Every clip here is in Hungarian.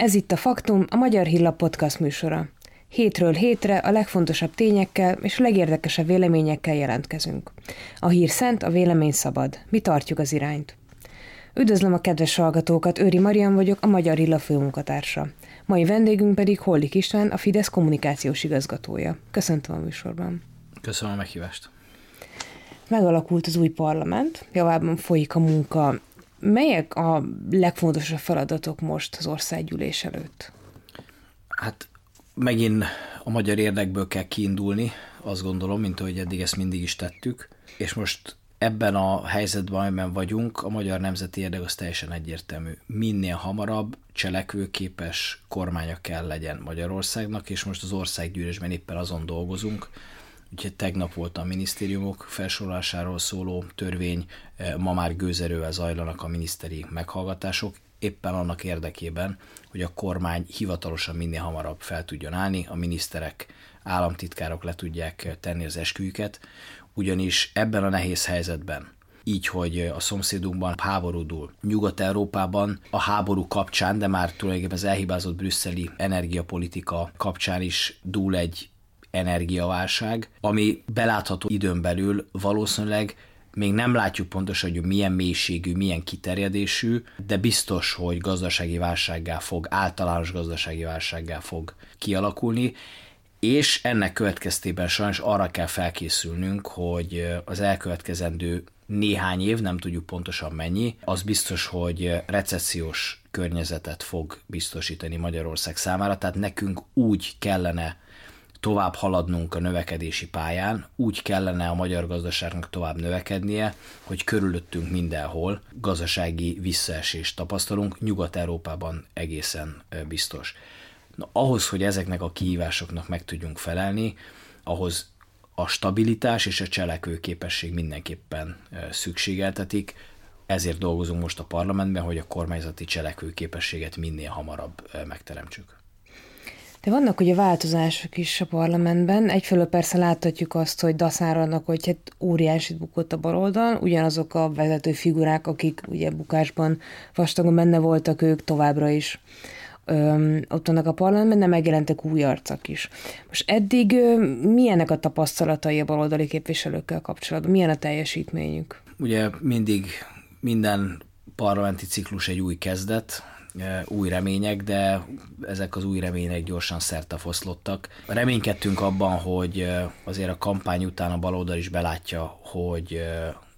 Ez itt a Faktum, a Magyar Hilla podcast műsora. Hétről hétre a legfontosabb tényekkel és a legérdekesebb véleményekkel jelentkezünk. A hír szent, a vélemény szabad. Mi tartjuk az irányt. Üdvözlöm a kedves hallgatókat, Őri Marian vagyok, a Magyar Hilla főmunkatársa. Mai vendégünk pedig Hollik István, a Fidesz kommunikációs igazgatója. Köszöntöm a műsorban. Köszönöm a meghívást. Megalakult az új parlament, javában folyik a munka. Melyek a legfontosabb feladatok most az országgyűlés előtt? Hát megint a magyar érdekből kell kiindulni, azt gondolom, mint ahogy eddig ezt mindig is tettük, és most ebben a helyzetben, amiben vagyunk, a magyar nemzeti érdek az teljesen egyértelmű. Minél hamarabb cselekvőképes kormánya kell legyen Magyarországnak, és most az országgyűlésben éppen azon dolgozunk, Úgyhogy tegnap volt a minisztériumok felsorolásáról szóló törvény, ma már gőzerővel zajlanak a miniszteri meghallgatások, éppen annak érdekében, hogy a kormány hivatalosan minél hamarabb fel tudjon állni, a miniszterek, államtitkárok le tudják tenni az esküjüket, ugyanis ebben a nehéz helyzetben, így, hogy a szomszédunkban háború dúl. Nyugat-Európában a háború kapcsán, de már tulajdonképpen az elhibázott brüsszeli energiapolitika kapcsán is dúl egy energiaválság, ami belátható időn belül valószínűleg még nem látjuk pontosan, hogy milyen mélységű, milyen kiterjedésű, de biztos, hogy gazdasági válsággá fog, általános gazdasági válsággá fog kialakulni, és ennek következtében sajnos arra kell felkészülnünk, hogy az elkövetkezendő néhány év, nem tudjuk pontosan mennyi, az biztos, hogy recessziós környezetet fog biztosítani Magyarország számára, tehát nekünk úgy kellene tovább haladnunk a növekedési pályán, úgy kellene a magyar gazdaságnak tovább növekednie, hogy körülöttünk mindenhol gazdasági visszaesést tapasztalunk, Nyugat-Európában egészen biztos. Na, ahhoz, hogy ezeknek a kihívásoknak meg tudjunk felelni, ahhoz a stabilitás és a cselekvő képesség mindenképpen szükségeltetik, ezért dolgozunk most a parlamentben, hogy a kormányzati cselekvő képességet minél hamarabb megteremtsük. De vannak ugye változások is a parlamentben. Egyfelől persze láthatjuk azt, hogy daszáradnak, hogy hát óriásit bukott a baloldal, ugyanazok a vezető figurák, akik ugye bukásban vastagon benne voltak ők továbbra is öm, ott vannak a parlamentben, de megjelentek új arcak is. Most eddig öm, milyenek a tapasztalatai a baloldali képviselőkkel kapcsolatban? Milyen a teljesítményük? Ugye mindig minden parlamenti ciklus egy új kezdet, új remények, de ezek az új remények gyorsan foszlottak. Reménykedtünk abban, hogy azért a kampány után a baloldal is belátja, hogy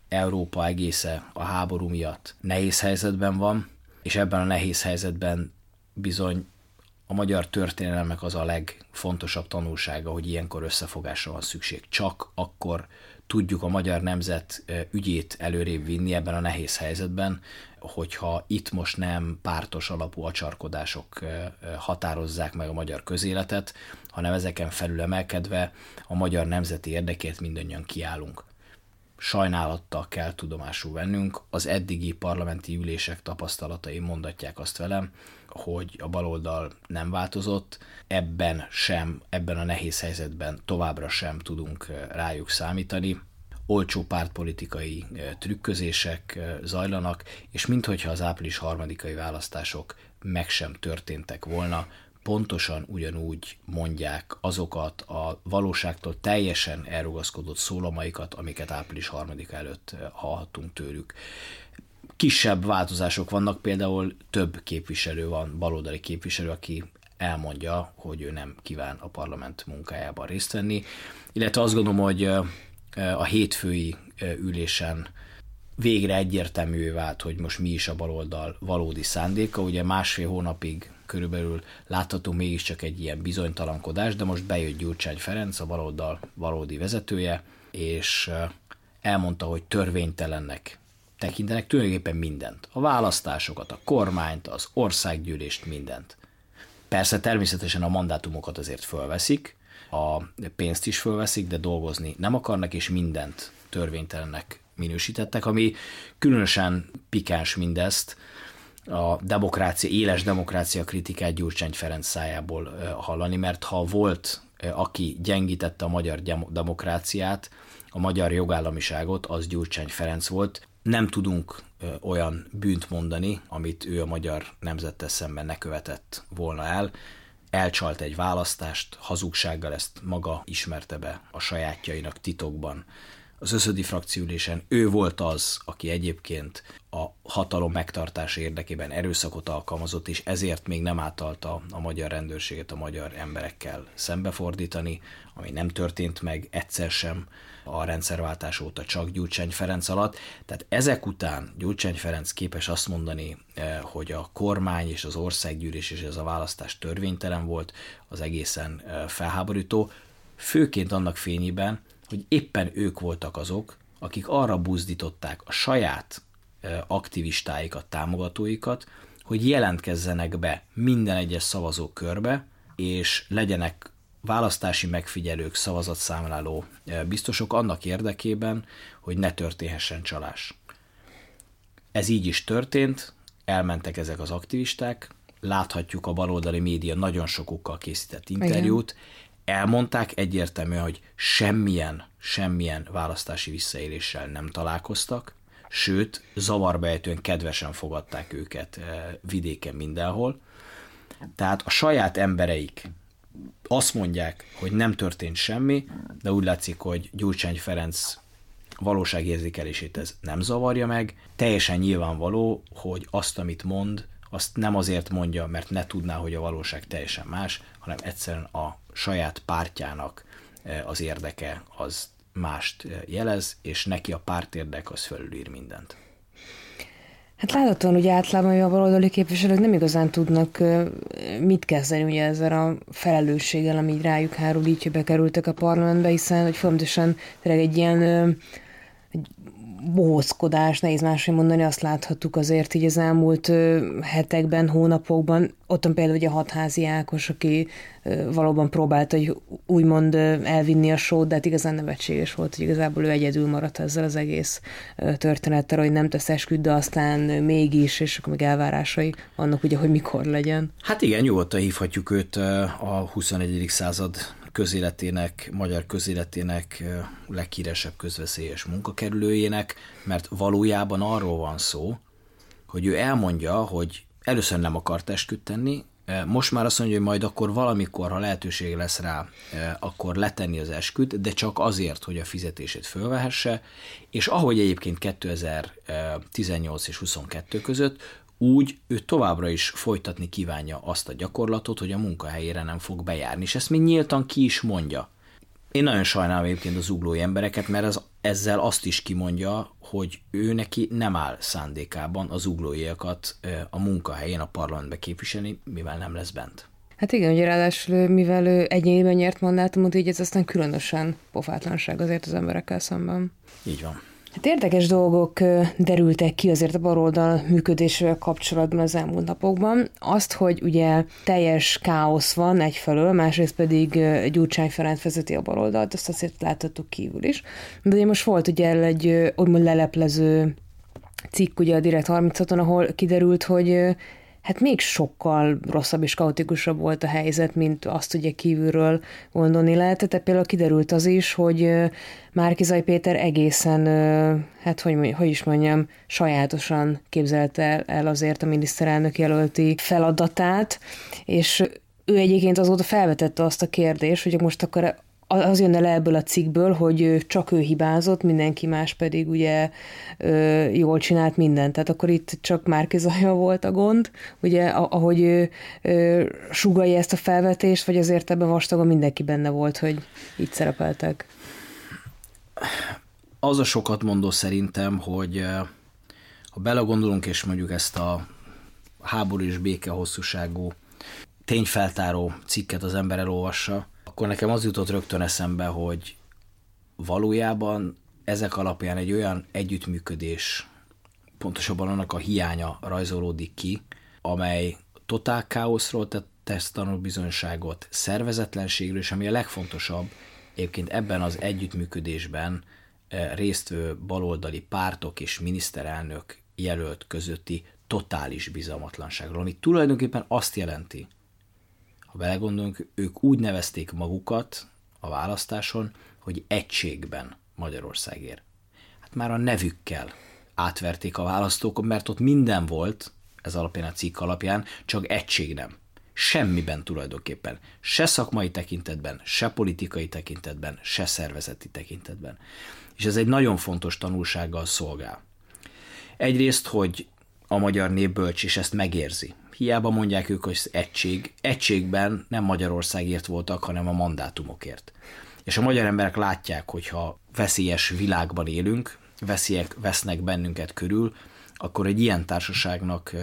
Európa egésze a háború miatt nehéz helyzetben van, és ebben a nehéz helyzetben bizony a magyar történelmek az a legfontosabb tanulsága, hogy ilyenkor összefogásra van szükség. Csak akkor tudjuk a magyar nemzet ügyét előrébb vinni ebben a nehéz helyzetben, hogyha itt most nem pártos alapú acsarkodások határozzák meg a magyar közéletet, hanem ezeken felül emelkedve a magyar nemzeti érdekét mindannyian kiállunk. Sajnálattal kell tudomásul vennünk, az eddigi parlamenti ülések tapasztalatai mondatják azt velem, hogy a baloldal nem változott, ebben sem, ebben a nehéz helyzetben továbbra sem tudunk rájuk számítani. Olcsó pártpolitikai trükközések zajlanak, és minthogyha az április harmadikai választások meg sem történtek volna, pontosan ugyanúgy mondják azokat a valóságtól teljesen elrugaszkodott szólamaikat, amiket április harmadik előtt hallhattunk tőlük. Kisebb változások vannak, például több képviselő van, baloldali képviselő, aki elmondja, hogy ő nem kíván a parlament munkájában részt venni, illetve azt gondolom, hogy a hétfői ülésen végre egyértelművé vált, hogy most mi is a baloldal valódi szándéka. Ugye másfél hónapig körülbelül látható mégiscsak egy ilyen bizonytalankodás, de most bejött Gyurcsány Ferenc, a baloldal valódi vezetője, és elmondta, hogy törvénytelennek tekintenek tulajdonképpen mindent. A választásokat, a kormányt, az országgyűlést, mindent. Persze természetesen a mandátumokat azért fölveszik, a pénzt is fölveszik, de dolgozni nem akarnak, és mindent törvénytelennek minősítettek, ami különösen pikáns mindezt, a demokrácia, éles demokrácia kritikát Gyurcsány Ferenc szájából hallani, mert ha volt, aki gyengítette a magyar demokráciát, a magyar jogállamiságot, az Gyurcsány Ferenc volt. nem tudunk olyan bűnt mondani, amit ő a magyar nemzettel szemben ne követett volna el. Elcsalt egy választást, hazugsággal ezt maga ismerte be a sajátjainak titokban az összödi frakciülésen ő volt az, aki egyébként a hatalom megtartása érdekében erőszakot alkalmazott, és ezért még nem átalta a magyar rendőrséget a magyar emberekkel szembefordítani, ami nem történt meg egyszer sem a rendszerváltás óta csak Gyurcsány Ferenc alatt. Tehát ezek után Gyurcsány Ferenc képes azt mondani, eh, hogy a kormány és az országgyűlés és ez a választás törvénytelen volt, az egészen eh, felháborító, főként annak fényében, hogy éppen ők voltak azok, akik arra buzdították a saját aktivistáikat, támogatóikat, hogy jelentkezzenek be minden egyes szavazókörbe, és legyenek választási megfigyelők, szavazatszámláló biztosok annak érdekében, hogy ne történhessen csalás. Ez így is történt, elmentek ezek az aktivisták, láthatjuk a baloldali média nagyon sokukkal készített interjút, Igen elmondták egyértelműen, hogy semmilyen, semmilyen választási visszaéléssel nem találkoztak, sőt, ejtően kedvesen fogadták őket eh, vidéken mindenhol. Tehát a saját embereik azt mondják, hogy nem történt semmi, de úgy látszik, hogy Gyurcsány Ferenc valóságérzékelését ez nem zavarja meg. Teljesen nyilvánvaló, hogy azt, amit mond, azt nem azért mondja, mert ne tudná, hogy a valóság teljesen más, hanem egyszerűen a saját pártjának eh, az érdeke az mást eh, jelez, és neki a pártérdek az fölülír mindent. Hát láthatóan ugye általában a baloldali képviselők nem igazán tudnak eh, mit kezdeni ugye ezzel a felelősséggel, ami rájuk hárul, így, hogy bekerültek a parlamentbe, hiszen hogy folyamatosan tényleg egy ilyen egy bohózkodás, nehéz máshogy mondani, azt láthattuk azért így az elmúlt hetekben, hónapokban. Ottan például ugye a hatházi Ákos, aki valóban próbálta, hogy úgymond elvinni a sót, de hát igazán nevetséges volt, hogy igazából ő egyedül maradt ezzel az egész történettel, hogy nem tesz esküd, de aztán mégis, és akkor még elvárásai vannak ugye, hogy mikor legyen. Hát igen, nyugodtan hívhatjuk őt a 21. század közéletének, magyar közéletének leghíresebb közveszélyes munkakerülőjének, mert valójában arról van szó, hogy ő elmondja, hogy először nem akart esküdt tenni, most már azt mondja, hogy majd akkor valamikor, ha lehetőség lesz rá, akkor letenni az esküt, de csak azért, hogy a fizetését fölvehesse, és ahogy egyébként 2018 és 22 között, úgy ő továbbra is folytatni kívánja azt a gyakorlatot, hogy a munkahelyére nem fog bejárni, és ezt még nyíltan ki is mondja. Én nagyon sajnálom egyébként az uglói embereket, mert ez, ezzel azt is kimondja, hogy ő neki nem áll szándékában az uglóiakat a munkahelyén a parlamentbe képviselni, mivel nem lesz bent. Hát igen, ugye ráadásul mivel ő egyéniben nyert mandátumot, így ez aztán különösen pofátlanság azért az emberekkel szemben. Így van. Hát érdekes dolgok derültek ki azért a baloldal működésével kapcsolatban az elmúlt napokban. Azt, hogy ugye teljes káosz van egyfelől, másrészt pedig Gyurcsány Ferenc vezeti a baloldalt, azt azért láthattuk kívül is. De ugye most volt ugye egy úgymond leleplező cikk ugye a Direkt 36-on, ahol kiderült, hogy hát még sokkal rosszabb és kaotikusabb volt a helyzet, mint azt ugye kívülről gondolni lehetett. Tehát például kiderült az is, hogy Márkizai Péter egészen, hát hogy, hogy is mondjam, sajátosan képzelte el azért a miniszterelnök jelölti feladatát, és ő egyébként azóta felvetette azt a kérdést, hogy most akkor az jönne le ebből a cikkből, hogy csak ő hibázott, mindenki más pedig ugye jól csinált mindent. Tehát akkor itt csak Márki Zaja volt a gond, ugye ahogy ő sugalja ezt a felvetést, vagy azért ebben vastagon mindenki benne volt, hogy itt szerepeltek? Az a sokat mondó szerintem, hogy ha belegondolunk, és mondjuk ezt a háború és béke hosszúságú tényfeltáró cikket az ember elolvassa, akkor nekem az jutott rögtön eszembe, hogy valójában ezek alapján egy olyan együttműködés, pontosabban annak a hiánya rajzolódik ki, amely totál káoszról tesz tanulbizonyságot, szervezetlenségről, és ami a legfontosabb, egyébként ebben az együttműködésben eh, résztvő baloldali pártok és miniszterelnök jelölt közötti totális bizalmatlanságról, ami tulajdonképpen azt jelenti, ha belegondolunk, ők úgy nevezték magukat a választáson, hogy egységben Magyarországért. Hát már a nevükkel átverték a választókon, mert ott minden volt, ez alapján a cikk alapján, csak egység nem. Semmiben tulajdonképpen. Se szakmai tekintetben, se politikai tekintetben, se szervezeti tekintetben. És ez egy nagyon fontos tanulsággal szolgál. Egyrészt, hogy a magyar népbölcs is ezt megérzi. Hiába mondják ők, hogy egység. Egységben nem Magyarországért voltak, hanem a mandátumokért. És a magyar emberek látják, hogyha veszélyes világban élünk, veszélyek vesznek bennünket körül, akkor egy ilyen társaságnak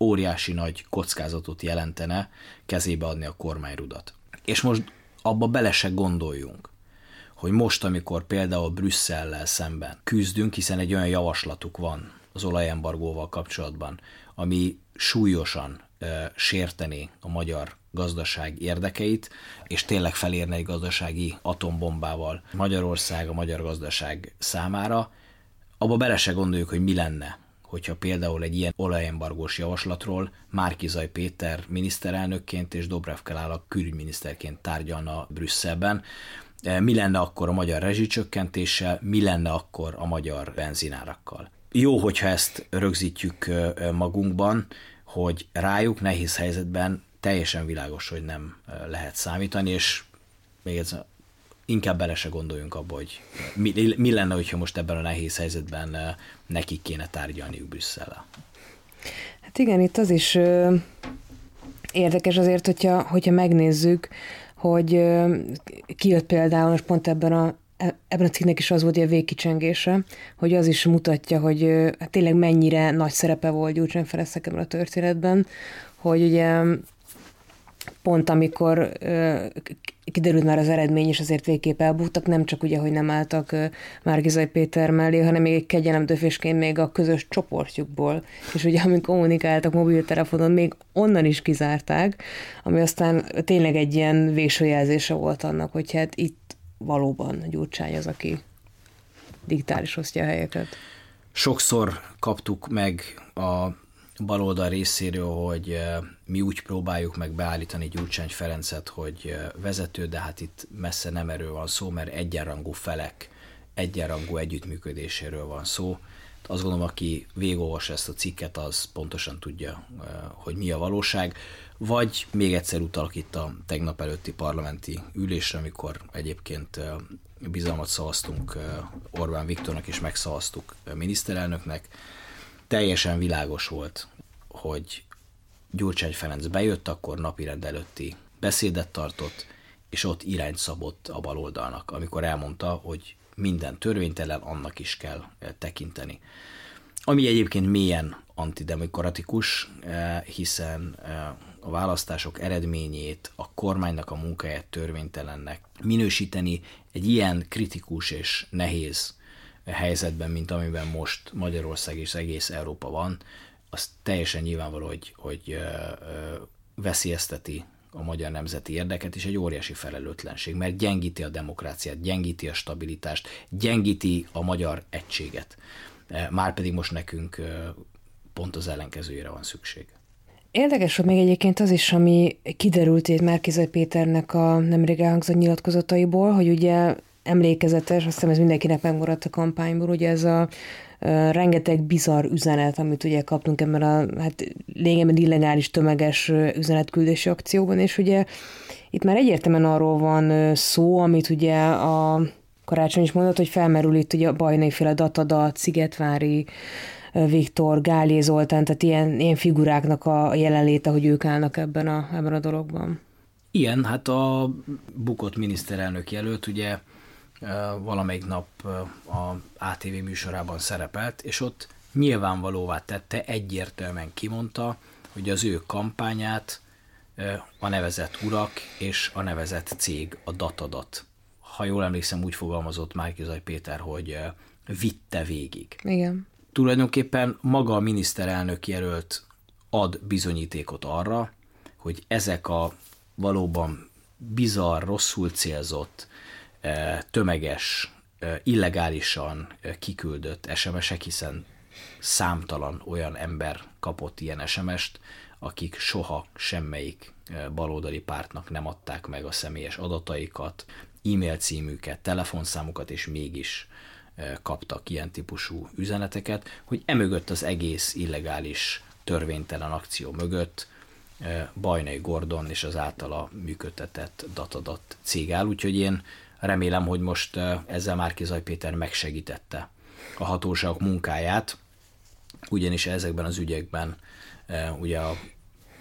óriási nagy kockázatot jelentene kezébe adni a kormányrudat. És most abba bele se gondoljunk, hogy most, amikor például Brüsszellel szemben küzdünk, hiszen egy olyan javaslatuk van az olajembargóval kapcsolatban, ami súlyosan sérteni a magyar gazdaság érdekeit, és tényleg felérne egy gazdasági atombombával Magyarország, a magyar gazdaság számára, abba bele se gondoljuk, hogy mi lenne, hogyha például egy ilyen olajembargós javaslatról Márkizaj Péter miniszterelnökként és Dobrev Kelála külügyminiszterként tárgyalna Brüsszelben, mi lenne akkor a magyar rezsicsökkentéssel, mi lenne akkor a magyar benzinárakkal. Jó, hogyha ezt rögzítjük magunkban, hogy rájuk nehéz helyzetben teljesen világos, hogy nem lehet számítani, és még ez inkább bele se gondoljunk abba, hogy mi, mi lenne, hogyha most ebben a nehéz helyzetben nekik kéne tárgyalniuk Brüsszellel. Hát igen, itt az is érdekes azért, hogyha, hogyha megnézzük, hogy ö, kijött például, most pont ebben a ebben a cikknek is az volt a végkicsengése, hogy az is mutatja, hogy hát tényleg mennyire nagy szerepe volt Gyurcsány Ferenc a történetben, hogy ugye pont amikor kiderült már az eredmény, és azért végképp elbúgtak, nem csak ugye, hogy nem álltak Márgizai Péter mellé, hanem még egy kegyelemdöfésként még a közös csoportjukból. És ugye, amikor kommunikáltak mobiltelefonon, még onnan is kizárták, ami aztán tényleg egy ilyen vésőjelzése volt annak, hogy hát itt valóban Gyurcsány az, aki digitális osztja a helyeket. Sokszor kaptuk meg a baloldal részéről, hogy eh, mi úgy próbáljuk meg beállítani Gyurcsány Ferencet, hogy eh, vezető, de hát itt messze nem erről van szó, mert egyenrangú felek, egyenrangú együttműködéséről van szó. Azt gondolom, aki végolvas ezt a cikket, az pontosan tudja, eh, hogy mi a valóság. Vagy még egyszer utalak itt a tegnap előtti parlamenti ülésre, amikor egyébként bizalmat szavaztunk Orbán Viktornak, és megszavaztuk miniszterelnöknek, teljesen világos volt, hogy Gyurcsány Ferenc bejött, akkor napirend előtti beszédet tartott, és ott irányt szabott a baloldalnak, amikor elmondta, hogy minden törvénytelen annak is kell tekinteni. Ami egyébként mélyen antidemokratikus, hiszen a választások eredményét, a kormánynak a munkáját törvénytelennek minősíteni egy ilyen kritikus és nehéz helyzetben, mint amiben most Magyarország és egész Európa van, az teljesen nyilvánvaló, hogy, hogy veszélyezteti a magyar nemzeti érdeket, és egy óriási felelőtlenség, mert gyengíti a demokráciát, gyengíti a stabilitást, gyengíti a magyar egységet. Márpedig most nekünk pont az ellenkezőjére van szükség. Érdekes, hogy még egyébként az is, ami kiderült itt Márkizai Péternek a nemrég elhangzott nyilatkozataiból, hogy ugye emlékezetes, azt hiszem ez mindenkinek megmaradt a kampányból, ugye ez a rengeteg bizarr üzenet, amit ugye kaptunk ebben a hát lényegében illegális tömeges üzenetküldési akcióban, és ugye itt már egyértelműen arról van szó, amit ugye a Karácsony is mondott, hogy felmerül itt ugye a bajnai féle datadat, Szigetvári, Viktor, Gálé Zoltán, tehát ilyen, ilyen figuráknak a jelenléte, hogy ők állnak ebben a, ebben a dologban. Ilyen, hát a bukott miniszterelnök jelölt ugye valamelyik nap a ATV műsorában szerepelt, és ott nyilvánvalóvá tette, egyértelműen kimondta, hogy az ő kampányát a nevezett urak és a nevezett cég, a Datadat. Ha jól emlékszem, úgy fogalmazott Márkizaj Péter, hogy vitte végig. Igen. Tulajdonképpen maga a miniszterelnök jelölt ad bizonyítékot arra, hogy ezek a valóban bizarr, rosszul célzott, tömeges, illegálisan kiküldött SMS-ek, hiszen számtalan olyan ember kapott ilyen SMS-t, akik soha semmelyik baloldali pártnak nem adták meg a személyes adataikat, e-mail címüket, telefonszámukat, és mégis kaptak ilyen típusú üzeneteket, hogy emögött az egész illegális törvénytelen akció mögött Bajnai Gordon és az általa működtetett Datadat cég áll, úgyhogy én remélem, hogy most ezzel Márkizaj Péter megsegítette a hatóságok munkáját, ugyanis ezekben az ügyekben ugye a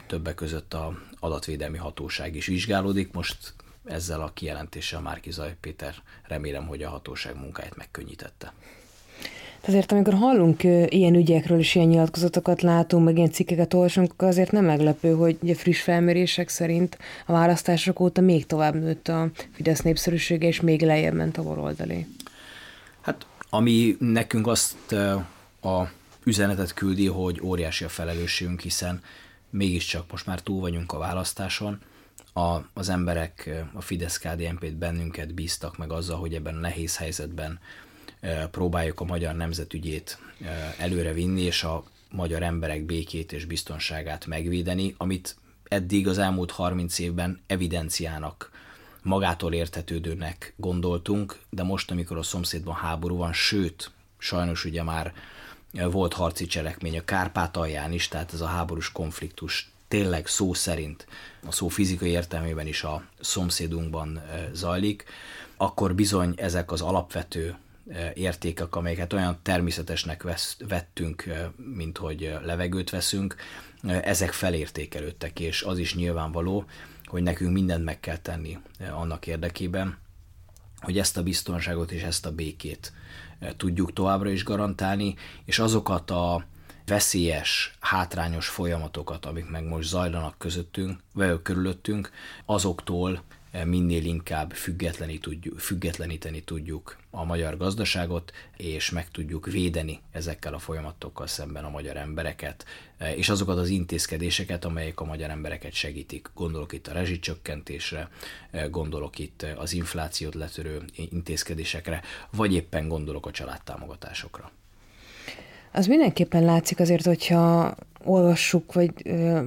többek között a adatvédelmi hatóság is vizsgálódik, most ezzel a kijelentéssel Márkizaj Péter remélem, hogy a hatóság munkáját megkönnyítette. Azért, amikor hallunk ilyen ügyekről és ilyen nyilatkozatokat látunk, meg ilyen cikkeket olvasunk, azért nem meglepő, hogy ugye friss felmérések szerint a választások óta még tovább nőtt a Fidesz népszerűsége, és még lejjebb ment a baloldali. Hát, ami nekünk azt a üzenetet küldi, hogy óriási a felelősségünk, hiszen mégiscsak most már túl vagyunk a választáson, a, az emberek a fidesz kdnp t bennünket bíztak meg azzal, hogy ebben a nehéz helyzetben próbáljuk a magyar nemzetügyét előre vinni, és a magyar emberek békét és biztonságát megvédeni, amit eddig az elmúlt 30 évben evidenciának, magától értetődőnek gondoltunk, de most, amikor a szomszédban háború van, sőt, sajnos ugye már volt harci cselekmény a Kárpátalján is, tehát ez a háborús konfliktus tényleg szó szerint, a szó fizikai értelmében is a szomszédunkban zajlik, akkor bizony ezek az alapvető értékek, amelyeket olyan természetesnek vesz, vettünk, mint hogy levegőt veszünk, ezek felértékelődtek, és az is nyilvánvaló, hogy nekünk mindent meg kell tenni annak érdekében, hogy ezt a biztonságot és ezt a békét tudjuk továbbra is garantálni, és azokat a veszélyes, hátrányos folyamatokat, amik meg most zajlanak közöttünk, vagy körülöttünk, azoktól minél inkább tudjuk, függetleníteni tudjuk a magyar gazdaságot, és meg tudjuk védeni ezekkel a folyamatokkal szemben a magyar embereket, és azokat az intézkedéseket, amelyek a magyar embereket segítik. Gondolok itt a rezsicsökkentésre, gondolok itt az inflációt letörő intézkedésekre, vagy éppen gondolok a családtámogatásokra. Az mindenképpen látszik azért, hogyha olvassuk, vagy ö,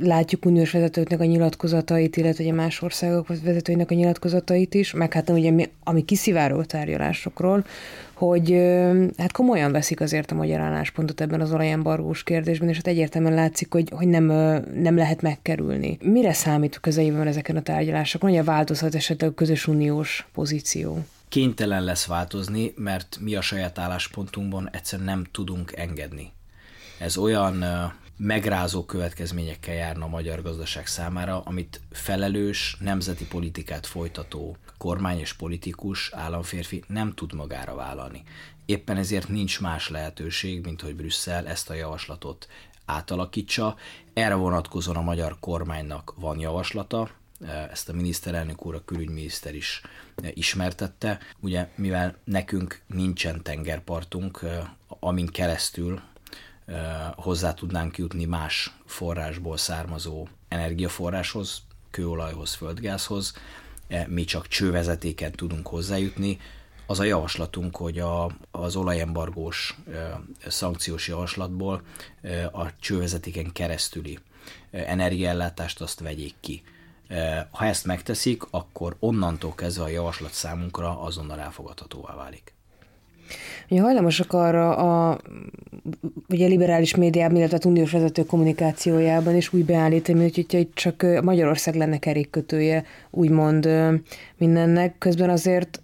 látjuk uniós vezetőknek a nyilatkozatait, illetve ugye más országok vezetőinek a nyilatkozatait is, meg hát ugye mi, ami kisziváró tárgyalásokról, hogy ö, hát komolyan veszik azért a magyar álláspontot ebben az olajembargós kérdésben, és hát egyértelműen látszik, hogy, hogy nem, ö, nem lehet megkerülni. Mire számít közeljövőben ezeken a tárgyalásokon, hogy a változhat esetleg a közös uniós pozíció? Kénytelen lesz változni, mert mi a saját álláspontunkban egyszerűen nem tudunk engedni ez olyan megrázó következményekkel járna a magyar gazdaság számára, amit felelős nemzeti politikát folytató kormány és politikus, államférfi nem tud magára vállalni. Éppen ezért nincs más lehetőség, mint hogy Brüsszel ezt a javaslatot átalakítsa. Erre vonatkozóan a magyar kormánynak van javaslata, ezt a miniszterelnök úr, a külügyminiszter is ismertette. Ugye, mivel nekünk nincsen tengerpartunk, amin keresztül hozzá tudnánk jutni más forrásból származó energiaforráshoz, kőolajhoz, földgázhoz, mi csak csővezetéken tudunk hozzájutni. Az a javaslatunk, hogy a, az olajembargós szankciós javaslatból a csővezetéken keresztüli energiaellátást azt vegyék ki. Ha ezt megteszik, akkor onnantól kezdve a javaslat számunkra azonnal elfogadhatóvá válik. Ugye hajlamosak arra a ugye liberális médiában, illetve a uniós vezető kommunikációjában is úgy beállítani, hogy hogyha itt csak Magyarország lenne kerékkötője, úgymond mindennek. Közben azért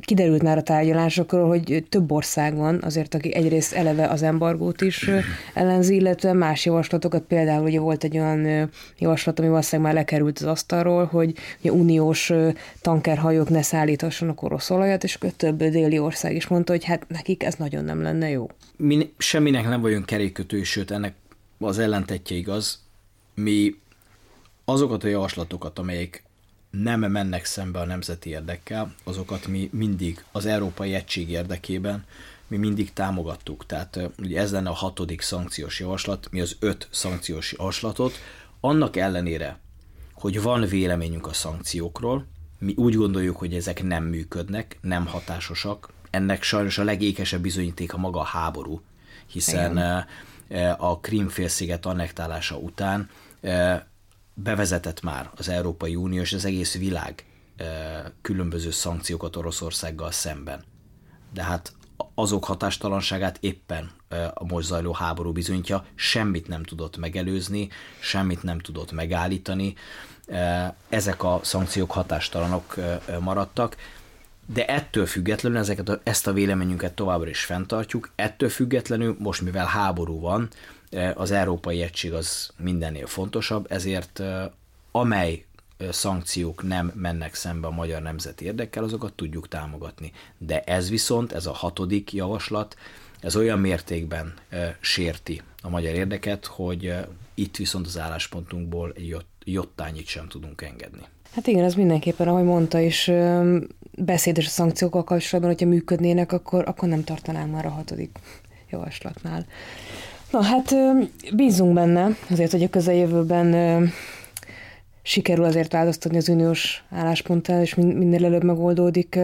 kiderült már a tárgyalásokról, hogy több ország van azért, aki egyrészt eleve az embargót is ellenzi, illetve más javaslatokat, például ugye volt egy olyan javaslat, ami valószínűleg már lekerült az asztalról, hogy ugye uniós tankerhajók ne szállítassanak orosz olajat, és több déli ország is mondta, hogy hát nekik ez nagyon nem lenne jó. Mi semminek nem vagyunk kerékkötő, sőt ennek az ellentetje igaz. Mi azokat a javaslatokat, amelyek nem mennek szembe a nemzeti érdekkel, azokat mi mindig az európai egység érdekében mi mindig támogattuk. Tehát ugye ez lenne a hatodik szankciós javaslat, mi az öt szankciós javaslatot, annak ellenére, hogy van véleményünk a szankciókról, mi úgy gondoljuk, hogy ezek nem működnek, nem hatásosak. Ennek sajnos a legékesebb bizonyíték a maga a háború, hiszen Igen. a Krímfélsziget annektálása után bevezetett már az Európai Unió és az egész világ különböző szankciókat Oroszországgal szemben. de hát azok hatástalanságát éppen a most zajló háború bizonyítja, semmit nem tudott megelőzni, semmit nem tudott megállítani, ezek a szankciók hatástalanok maradtak, de ettől függetlenül ezeket ezt a véleményünket továbbra is fenntartjuk, ettől függetlenül most mivel háború van, az európai egység az mindennél fontosabb, ezért amely szankciók nem mennek szembe a magyar nemzeti érdekkel, azokat tudjuk támogatni. De ez viszont, ez a hatodik javaslat, ez olyan mértékben sérti a magyar érdeket, hogy itt viszont az álláspontunkból egy jottányit sem tudunk engedni. Hát igen, ez mindenképpen, ahogy mondta is, beszédes a szankciókkal kapcsolatban, hogyha működnének, akkor, akkor nem tartanánk már a hatodik javaslatnál. Na hát bízunk benne, azért, hogy a közeljövőben sikerül azért változtatni az uniós állásponttal, és minél előbb megoldódik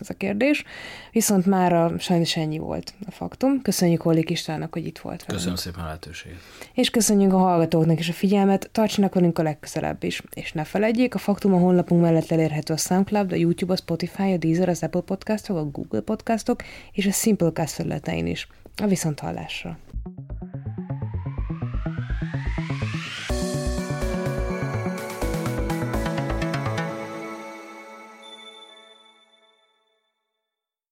ez a kérdés. Viszont már sajnos ennyi volt a faktum. Köszönjük Hollik Istvánnak, hogy itt volt velünk. Köszönöm szépen a lehetőséget. És köszönjük a hallgatóknak is a figyelmet, tartsanak velünk a legközelebb is. És ne felejtjék, a Faktum a honlapunk mellett elérhető a SoundCloud, a YouTube, a Spotify, a Deezer, az Apple Podcastok, a Google Podcastok és a Simplecast felületein is. A viszonthallásra.